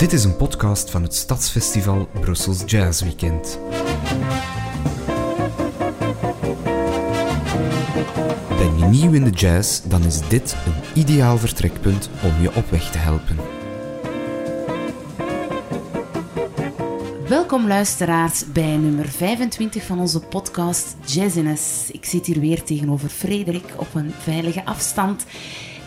Dit is een podcast van het Stadsfestival Brussels Jazz Weekend. Ben je nieuw in de jazz, dan is dit een ideaal vertrekpunt om je op weg te helpen. Welkom luisteraars bij nummer 25 van onze podcast Jazziness. Ik zit hier weer tegenover Frederik op een veilige afstand.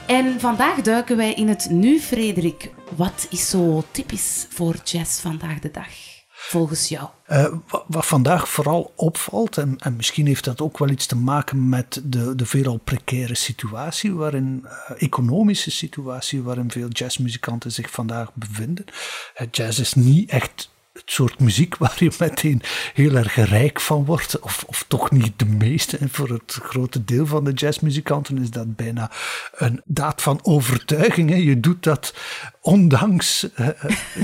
En vandaag duiken wij in het nu, Frederik. Wat is zo typisch voor jazz vandaag de dag, volgens jou? Uh, wat, vandaag vooral opvalt, en, en, misschien heeft dat ook wel iets te maken met de, de veelal precaire situatie, waarin, uh, economische situatie waarin veel jazzmuzikanten zich vandaag bevinden. Uh, jazz is niet echt het soort muziek waar je meteen heel erg rijk van wordt, of, of toch niet de meeste. En voor het grote deel van de jazzmuzikanten is dat bijna een daad van overtuiging. Hè. Je doet dat ondanks uh,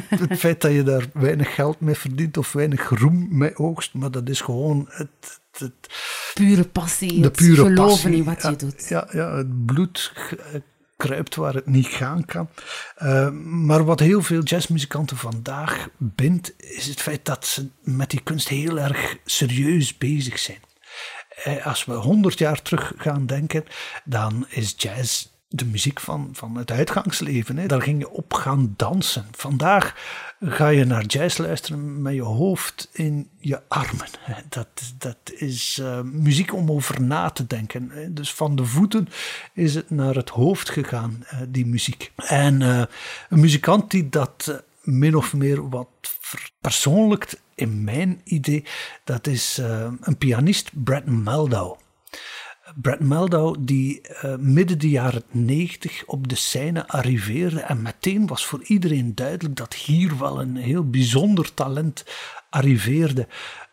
het feit dat je daar weinig geld mee verdient of weinig roem mee oogst, maar dat is gewoon het, het, pure passie, de pure geloven passie. in wat je doet. Ja, ja, het bloed kruipt waar het niet gaan kan. Uh, maar wat heel veel jazzmuzikanten vandaag bindt, is het feit dat ze met die kunst heel erg serieus bezig zijn. Uh, als we honderd jaar terug gaan denken, dan is jazz de muziek van, van het uitgangsleven. Hè. Daar ging je op gaan dansen. Vandaag ga je naar jazz luisteren met je hoofd in je armen. Dat, dat is uh, muziek om over na te denken. Dus van de voeten is het naar het hoofd gegaan, uh, die muziek. En uh, een muzikant die dat min of meer wat persoonlijkt in mijn idee, dat is een pianist, Brad Meldau. Brad Meldau, die uh, midden de jaren 90 op de scène arriveerde. En meteen was voor iedereen duidelijk dat hier wel een heel bijzonder talent arriveerde.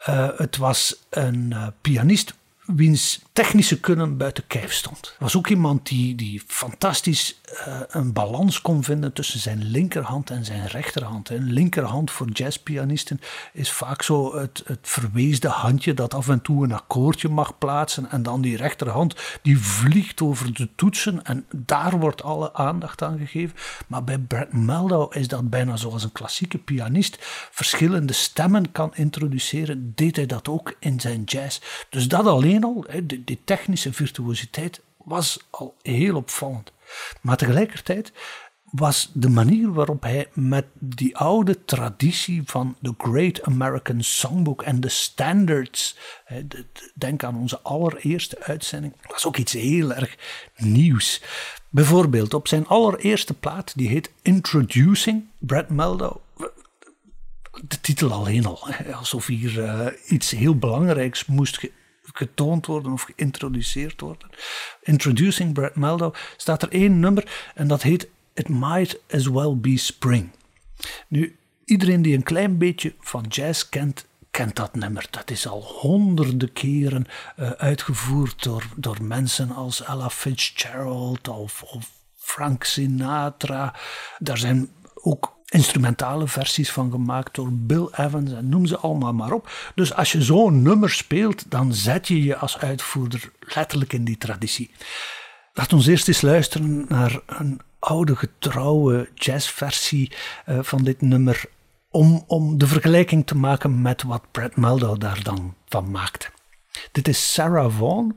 Uh, het was een uh, pianist wiens technische kunnen buiten kijf stond. was ook iemand die, die fantastisch uh, een balans kon vinden tussen zijn linkerhand en zijn rechterhand. Een linkerhand voor jazzpianisten is vaak zo het, het verweesde handje dat af en toe een akkoordje mag plaatsen en dan die rechterhand die vliegt over de toetsen en daar wordt alle aandacht aan gegeven. Maar bij Brad Meldau is dat bijna zoals een klassieke pianist verschillende stemmen kan introduceren, deed hij dat ook in zijn jazz. Dus dat alleen al, die technische virtuositeit, was al heel opvallend. Maar tegelijkertijd was de manier waarop hij met die oude traditie van de Great American Songbook en de standards, denk aan onze allereerste uitzending, was ook iets heel erg nieuws. Bijvoorbeeld op zijn allereerste plaat, die heet Introducing, Brad Meldau, de titel alleen al, alsof hier uh, iets heel belangrijks moest getoond worden of geïntroduceerd worden. Introducing Brad Meldau staat er één nummer en dat heet It Might As Well Be Spring. Nu, iedereen die een klein beetje van jazz kent, kent dat nummer. Dat is al honderden keren uh, uitgevoerd door, door mensen als Ella Fitzgerald of, of Frank Sinatra. Daar zijn ook instrumentale versies van gemaakt door Bill Evans en noem ze allemaal maar op. Dus als je zo'n nummer speelt, dan zet je je als uitvoerder letterlijk in die traditie. Laat ons eerst eens luisteren naar een oude getrouwe jazzversie uh, van dit nummer, om, om de vergelijking te maken met wat Brad Meldau daar dan van maakte. Dit is Sarah Vaughan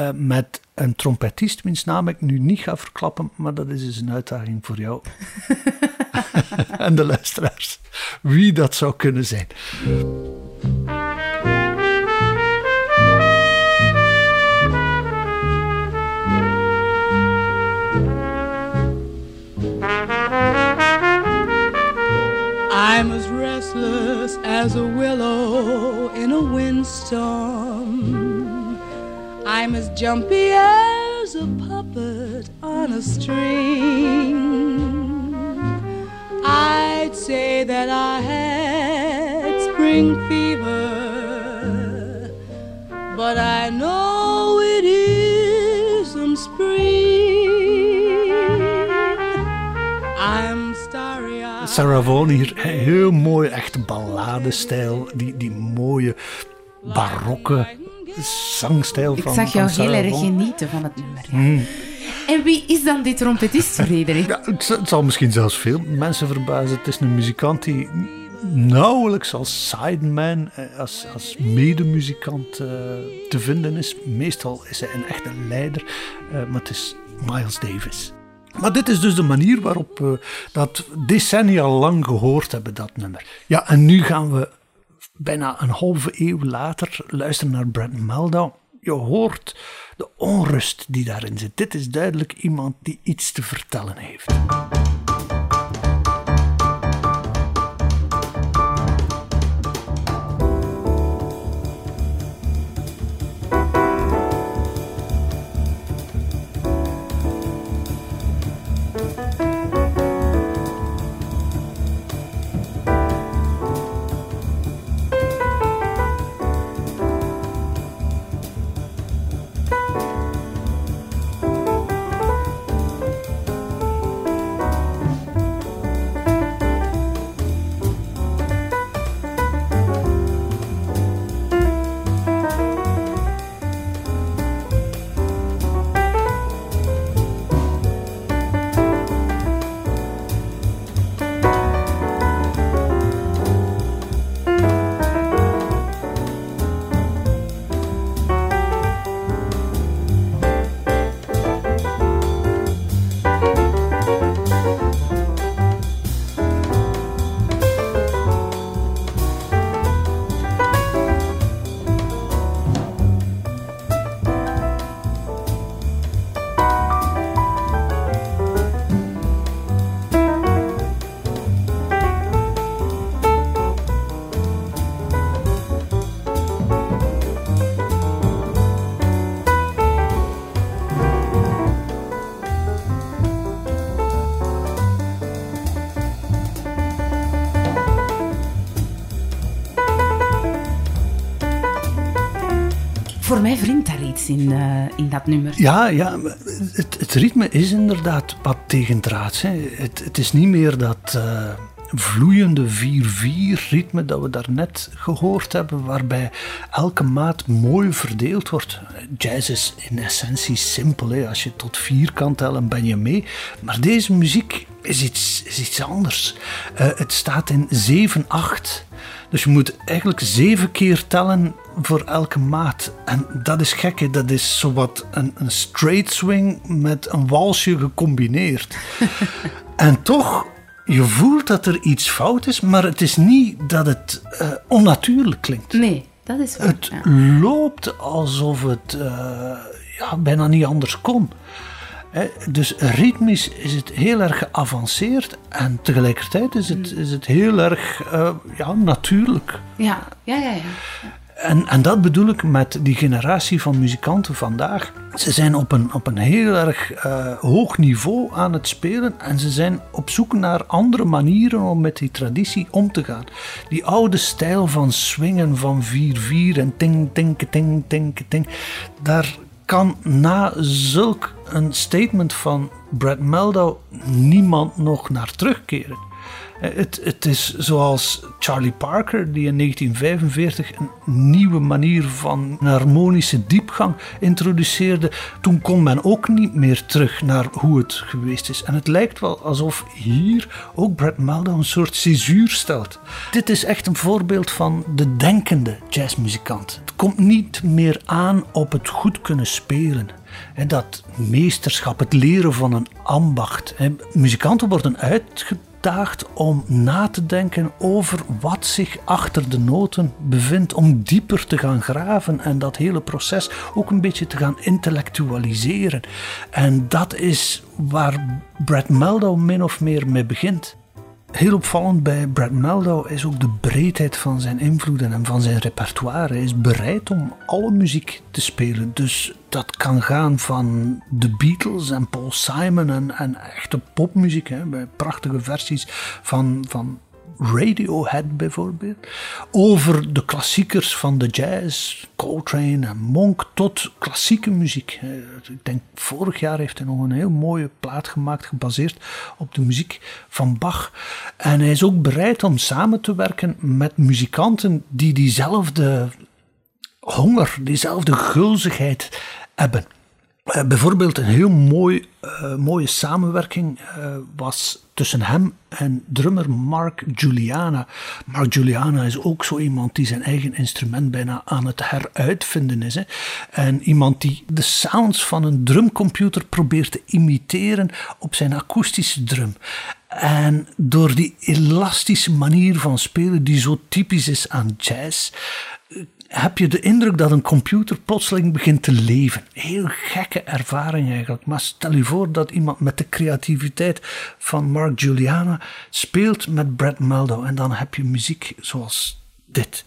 uh, met een trompetist, wiens naam ik nu niet ga verklappen, maar dat is dus een uitdaging voor jou en de luisteraars. Wie dat zou kunnen zijn. I'm as restless as a willow in a windstorm. I'm as jumpy as a puppet on a string. That I had spring fever, but I know it isn't spring. I'm starry eyed. Sarah Vaughan hier, heel mooi, echt balladestijl, die, die mooie barokke zangstijl Ik van zag jou van heel erg genieten van het nummer. Ja. Mm. Wie is dan die trompetist, Frederik? Ja, het, het zal misschien zelfs veel mensen verbazen. Het is een muzikant die nauwelijks als sideman, eh, als, als medemuzikant eh, te vinden is. Meestal is hij een echte leider, eh, maar het is Miles Davis. Maar dit is dus de manier waarop we dat decennia lang gehoord hebben, dat nummer. Ja, en nu gaan we bijna een halve eeuw later luisteren naar Brad Meldau. Je hoort de onrust die daarin zit. Dit is duidelijk iemand die iets te vertellen heeft. In, eh, in dat nummer. Ja, ja het, het ritme is inderdaad wat tegendraads. Hè. Het, het is niet meer dat eh, vloeiende 4-4 ritme dat we daarnet gehoord hebben, waarbij elke maat mooi verdeeld wordt. Jazz is in essentie simpel. Hè. Als je tot vier kan tellen, ben je mee. Maar deze muziek is iets, is iets anders. Eh, het staat in 7-8. Dus je moet eigenlijk zeven keer tellen voor elke maat. En dat is gek, hè. dat is zowat een, een straight swing met een walsje gecombineerd. en toch, je voelt dat er iets fout is, maar het is niet dat het eh, onnatuurlijk klinkt. Nee, dat is waar. Het ja. loopt alsof het eh, ja, bijna niet anders kon. Dus ritmisch is het heel erg geavanceerd en tegelijkertijd is het, is het heel erg eh, ja, natuurlijk. Ja, ja, ja. ja. En, en dat bedoel ik met die generatie van muzikanten vandaag. Ze zijn op een, op een heel erg eh, hoog niveau aan het spelen en ze zijn op zoek naar andere manieren om met die traditie om te gaan. Die oude stijl van swingen van 4-4 en ting, ting, ting, ting, ting. Daar kan na zulk een statement van Brad Meldau niemand nog naar terugkeren. Eh, Het, het is zoals Charlie Parker, die in 1945 een nieuwe manier van harmonische diepgang introduceerde. Toen kon men ook niet meer terug naar hoe het geweest is. En het lijkt wel alsof hier ook Brad Meldau een soort césuur stelt. Dit is echt een voorbeeld van de denkende jazzmuzikant. Komt niet meer aan op het goed kunnen spelen. Dat meesterschap, het leren van een ambacht. Muzikanten worden uitgedaagd om na te denken over wat zich achter de noten bevindt, om dieper te gaan graven en dat hele proces ook een beetje te gaan intellectualiseren. En dat is waar Brad Meldau min of meer mee begint. Heel opvallend bij Brad Meldau is ook de breedheid van zijn invloeden en van zijn repertoire. Hij is bereid om alle muziek te spelen. Dus dat kan gaan van de Beatles en Paul Simon en, en echte popmuziek. Hè, bij prachtige versies van, van Radiohead bijvoorbeeld. Over de klassiekers van de jazz, Coltrane en Monk, tot klassieke muziek. Eh, Ik denk vorig jaar heeft hij nog een heel mooie plaat gemaakt gebaseerd op de muziek van Bach. En hij is ook bereid om samen te werken met muzikanten die diezelfde honger, diezelfde gulzigheid hebben. Uh, bijvoorbeeld een heel mooi, uh, mooie samenwerking uh, was tussen hem en drummer Mark Juliana. Mark Juliana is ook zo iemand die zijn eigen instrument bijna aan het heruitvinden is. Hè. En iemand die de sounds van een drumcomputer probeert te imiteren op zijn akoestische drum. En door die elastische manier van spelen, die zo typisch is aan jazz, heb je de indruk dat een computer plotseling begint te leven. Heel gekke ervaring eigenlijk. Maar stel je voor dat iemand met de creativiteit van Mark Juliana speelt met Brad Meldo. En dan heb je muziek zoals dit.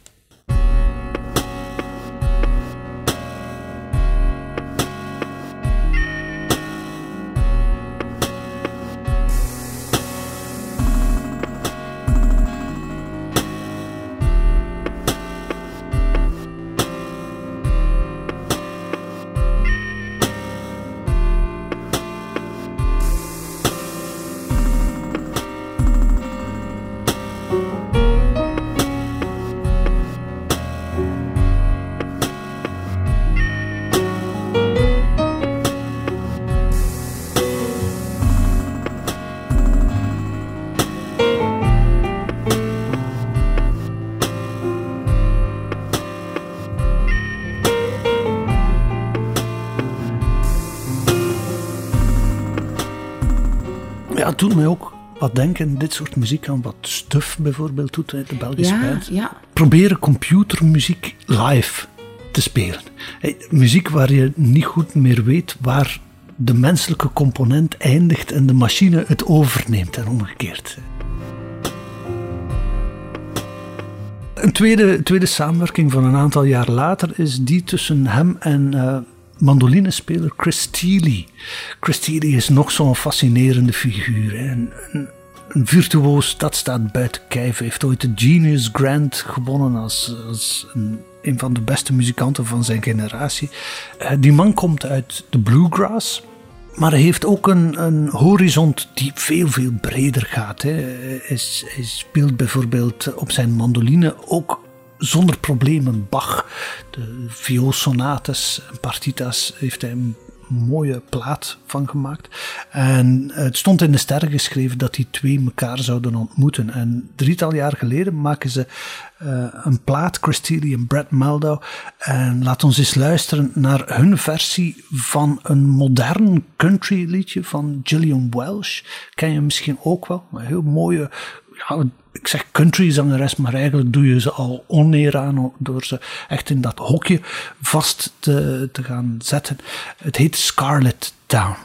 Doet mij ook wat denken, dit soort muziek aan wat Stuf bijvoorbeeld doet, de Belgische ja, band. Ja. Proberen computermuziek live te spelen. muziek waar je niet goed meer weet waar de menselijke component eindigt en de machine het overneemt en omgekeerd. Een tweede, tweede samenwerking van een aantal jaar later is die tussen hem en uh, mandolinespeler Chris Steely. Chris Steely is nog zo'n fascinerende figuur. Een, een, virtuoos, dat staat buiten kijf. Hij heeft ooit de Genius Grant gewonnen als, als een, van de beste muzikanten van zijn generatie. Uh, die man komt uit de bluegrass. Maar hij heeft ook een, een horizont die veel, veel breder gaat. Hè. Hij speelt bijvoorbeeld op zijn mandoline ook zonder problemen Bach. De vioolsonates en partitas heeft hij een mooie plaat van gemaakt. En het stond in de sterren geschreven dat die twee elkaar zouden ontmoeten. En drietal jaar geleden maken ze uh, een plaat, Christine en Brad Meldow. En laat ons eens luisteren naar hun versie van een modern country liedje van Gillian Welsh. Ken je misschien ook wel. Een heel mooie, ik zeg country zangeres, maar eigenlijk doe je ze al oneer aan door ze echt in dat hokje vast te, te gaan zetten. Het heet Scarlet Town.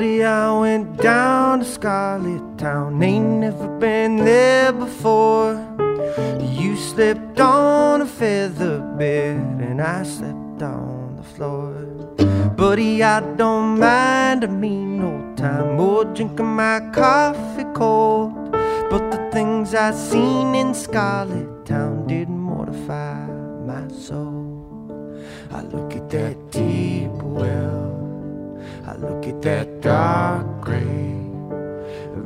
Buddy, I went down to Scarlet Town, ain't never been there before. You slept on a feather bed, and I slept on the floor. Buddy, I don't mind I mean no time or drinking my coffee cold. But the things I seen in Scarlet Town did mortify my soul. I look at that deep look at that dark grave,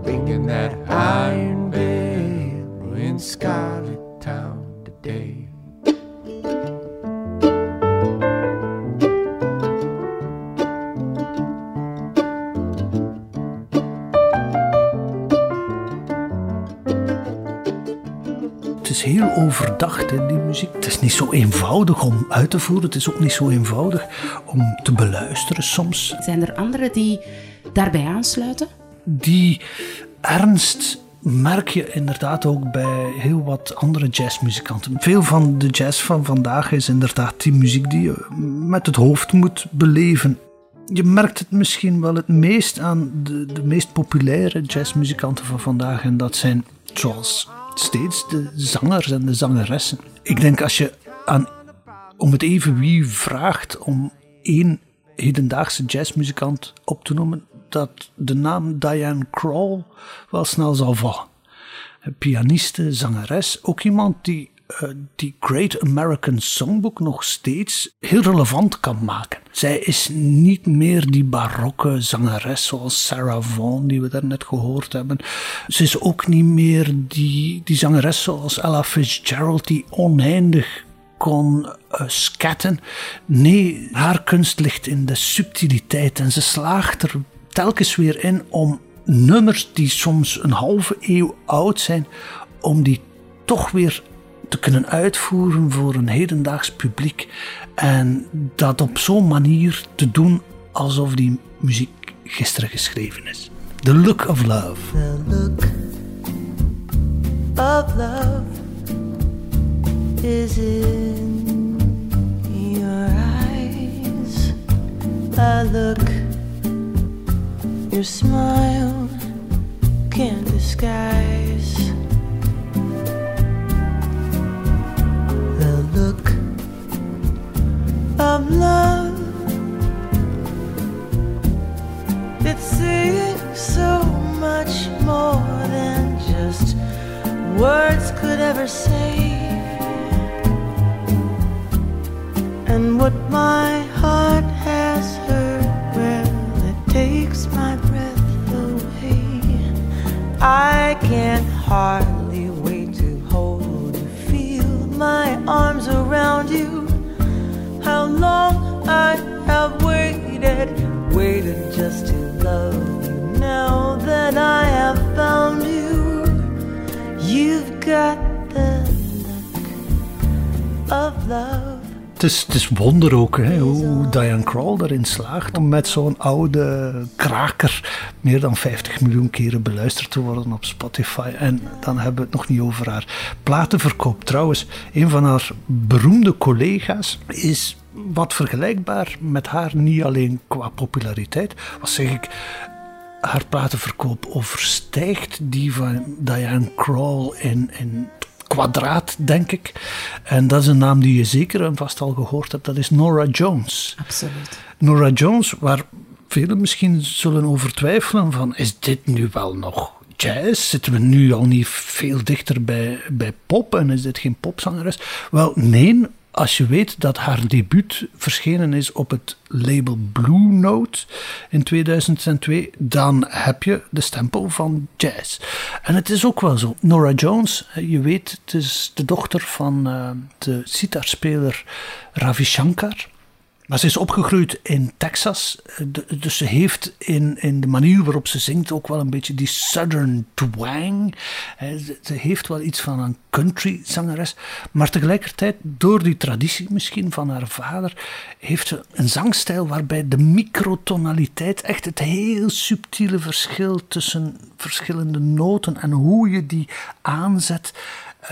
ringing that iron bell in Scarlet Town today. Heel overdacht, hè, die muziek. Het is niet zo eenvoudig om uit te voeren. Het is ook niet zo eenvoudig om te beluisteren soms. Zijn er anderen die daarbij aansluiten? Die ernst merk je inderdaad ook bij heel wat andere jazzmuzikanten. Veel van de jazz van vandaag is inderdaad die muziek die je met het hoofd moet beleven. Je merkt het misschien wel het meest aan de, de meest populaire jazzmuzikanten van vandaag. En dat zijn zoals steeds de zangers en de zangeressen. Ik denk als je aan om het even wie vraagt om één hedendaagse jazzmuzikant op te noemen, dat de naam Diane Krall wel snel zal vallen. Pianiste, zangeres, ook iemand die uh, die Great American Songbook nog steeds heel relevant kan maken. Zij is niet meer die barokke zangeres zoals Sarah Vaughan, die we daarnet gehoord hebben. Ze is ook niet meer die, die zangeres zoals Ella Fitzgerald, die oneindig kon uh, scatten. Nee, haar kunst ligt in de subtiliteit en ze slaagt er telkens weer in om nummers die soms een halve eeuw oud zijn, om die toch weer te kunnen uitvoeren voor een hedendaags publiek. En dat op zo'n manier te doen alsof die muziek gisteren geschreven is. The Look of Love. Of love is in your eyes. A look your smile can't disguise. Look of love it's saying so much more than just words could ever say. And what my wonder ook hè, hoe Diane Krall erin slaagt om met zo'n oude kraker meer dan 50 miljoen keren beluisterd te worden op Spotify. En dan hebben we het nog niet over haar platenverkoop. Trouwens, een van haar beroemde collega's is wat vergelijkbaar met haar, niet alleen qua populariteit, wat zeg ik, haar platenverkoop overstijgt die van Diane Krall in, in kwadraat, denk ik. En dat is een naam die je zeker en vast al gehoord hebt. Dat is Nora Jones. Absoluut. Nora Jones, waar velen misschien zullen over twijfelen van, is dit nu wel nog jazz? Zitten we nu al niet veel dichter bij, bij pop en is dit geen popzangeres? Wel, nee, als je weet dat haar debuut verschenen is op het label Blue Note in 2002, dan heb je de stempel van jazz. En het is ook wel zo. Nora Jones, je weet, het is de dochter van uh, de sitarspeler Ravi Shankar. Maar ze is opgegroeid in Texas, dus ze heeft in, in de manier waarop ze zingt ook wel een beetje die southern twang. Ze heeft wel iets van een country zangeres, maar tegelijkertijd door die traditie misschien van haar vader heeft ze een zangstijl waarbij de microtonaliteit, echt het heel subtiele verschil tussen verschillende noten en hoe je die aanzet,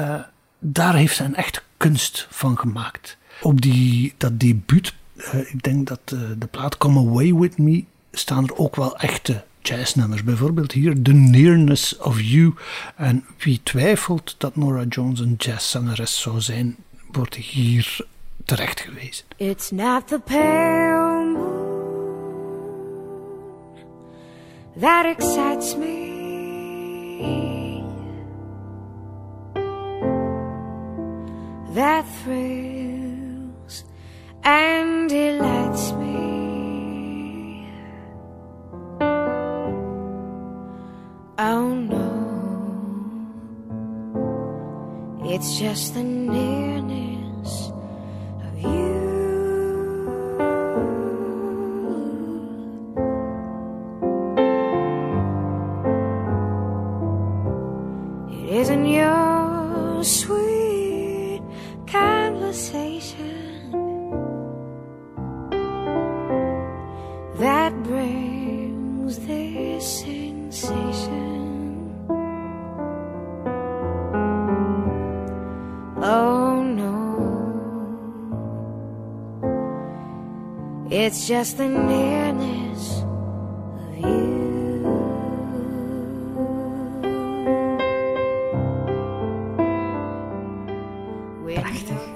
uh, daar heeft ze een echte kunst van gemaakt. Op die, dat debuut ik denk dat uh, de plaat Come Away With Me staan er ook wel echte jazznummers. Bijvoorbeeld hier The Nearness of You. En wie twijfelt dat Nora Jones een jazzzangeres zou zijn, wordt hier terecht gewezen. It's not the pale moon that excites me. That thrills and delights me. Oh no, it's just the nearness that brings this sensation. Oh no, it's just the nearness.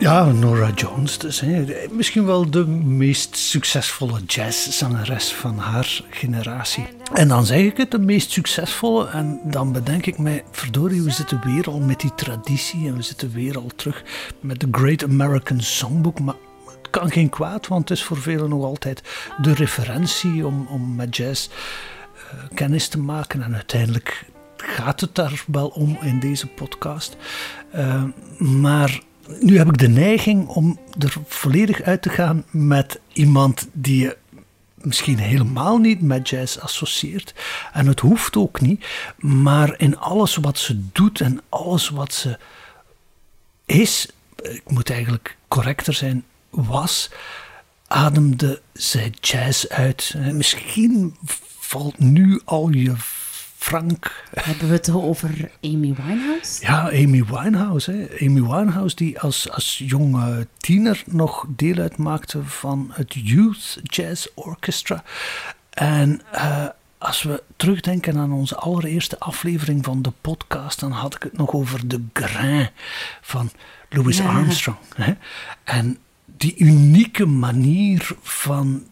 Ja, Nora Jones dus. Hè. Misschien wel de meest succesvolle jazzzangeres van haar generatie. En dan zeg ik het, de meest succesvolle. En dan bedenk ik mij, verdorie, we zitten weer al met die traditie. En we zitten weer al terug met de Great American Songbook. Maar het kan geen kwaad, want het is voor velen nog altijd de referentie om, om met jazz eh, kennis te maken. En uiteindelijk gaat het daar wel om in deze podcast. Uh, maar nu heb ik de neiging om er volledig uit te gaan met iemand die je misschien helemaal niet met jazz associeert. En het hoeft ook niet. Maar in alles wat ze doet en alles wat ze is, ik moet eigenlijk correcter zijn, was, ademde zij jazz uit. Misschien valt nu al je Frank. Hebben we het over Amy Winehouse? Ja, Amy Winehouse. Hè. Amy Winehouse die als, als jonge tiener nog deel uitmaakte van het Youth Jazz Orchestra. En uh, als we terugdenken aan onze allereerste aflevering van de podcast, dan had ik het nog over de grain van Louis ja. Armstrong. Hè. En die unieke manier van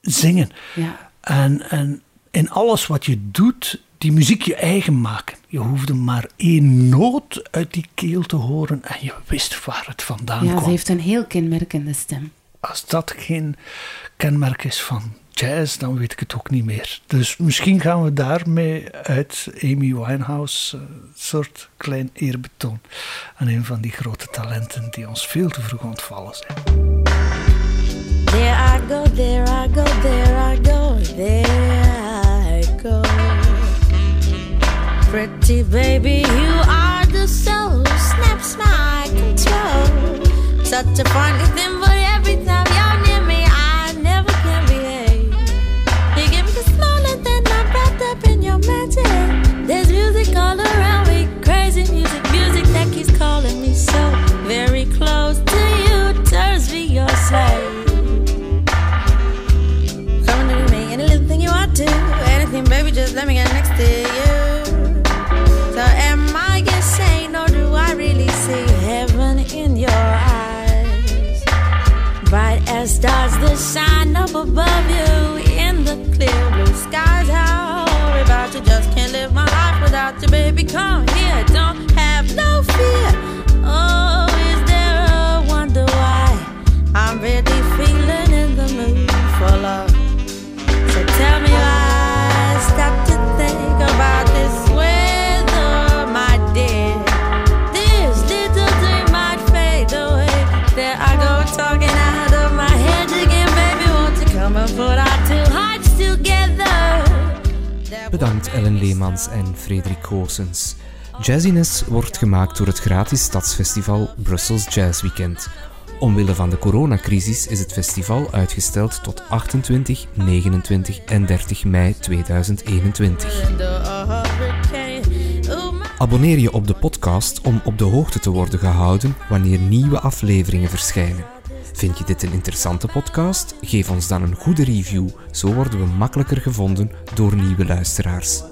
zingen. Ja. En, en in alles wat je doet, die muziek je eigen maken. Je hoefde maar één noot uit die keel te horen en je wist waar het vandaan ja, kwam. Ja, ze heeft een heel kenmerkende stem. Als dat geen kenmerk is van jazz, dan weet ik het ook niet meer. Dus misschien gaan we daarmee uit Amy Winehouse een uh, soort klein eerbetoon aan een van die grote talenten die ons veel te vroeg ontvallen zijn. There I go, there I go, there I go, there Pretty baby, you are the soul, snaps my control. Such a funny thing, but every time you're near me, I never can behave. You give me the smile and then I'm wrapped up in your magic. There's music all around me, crazy music, music that keeps calling me so very close to you, turns me your slave. Come to me, any little thing you want to, anything, baby, just let me get next above you in the clear blue skies. How about you just can't live my life without you, baby? Come here, Ellen Leemans en Frederik Goossens. Jazziness wordt gemaakt door het gratis stadsfestival Brussels Jazz Weekend. Omwille van de coronacrisis is het festival uitgesteld tot 28, 29 en 30 mei 2021. Abonneer je op de podcast om op de hoogte te worden gehouden wanneer nieuwe afleveringen verschijnen. Vind je dit een interessante podcast? Geef ons dan een goede review, zo worden we makkelijker gevonden door nieuwe luisteraars.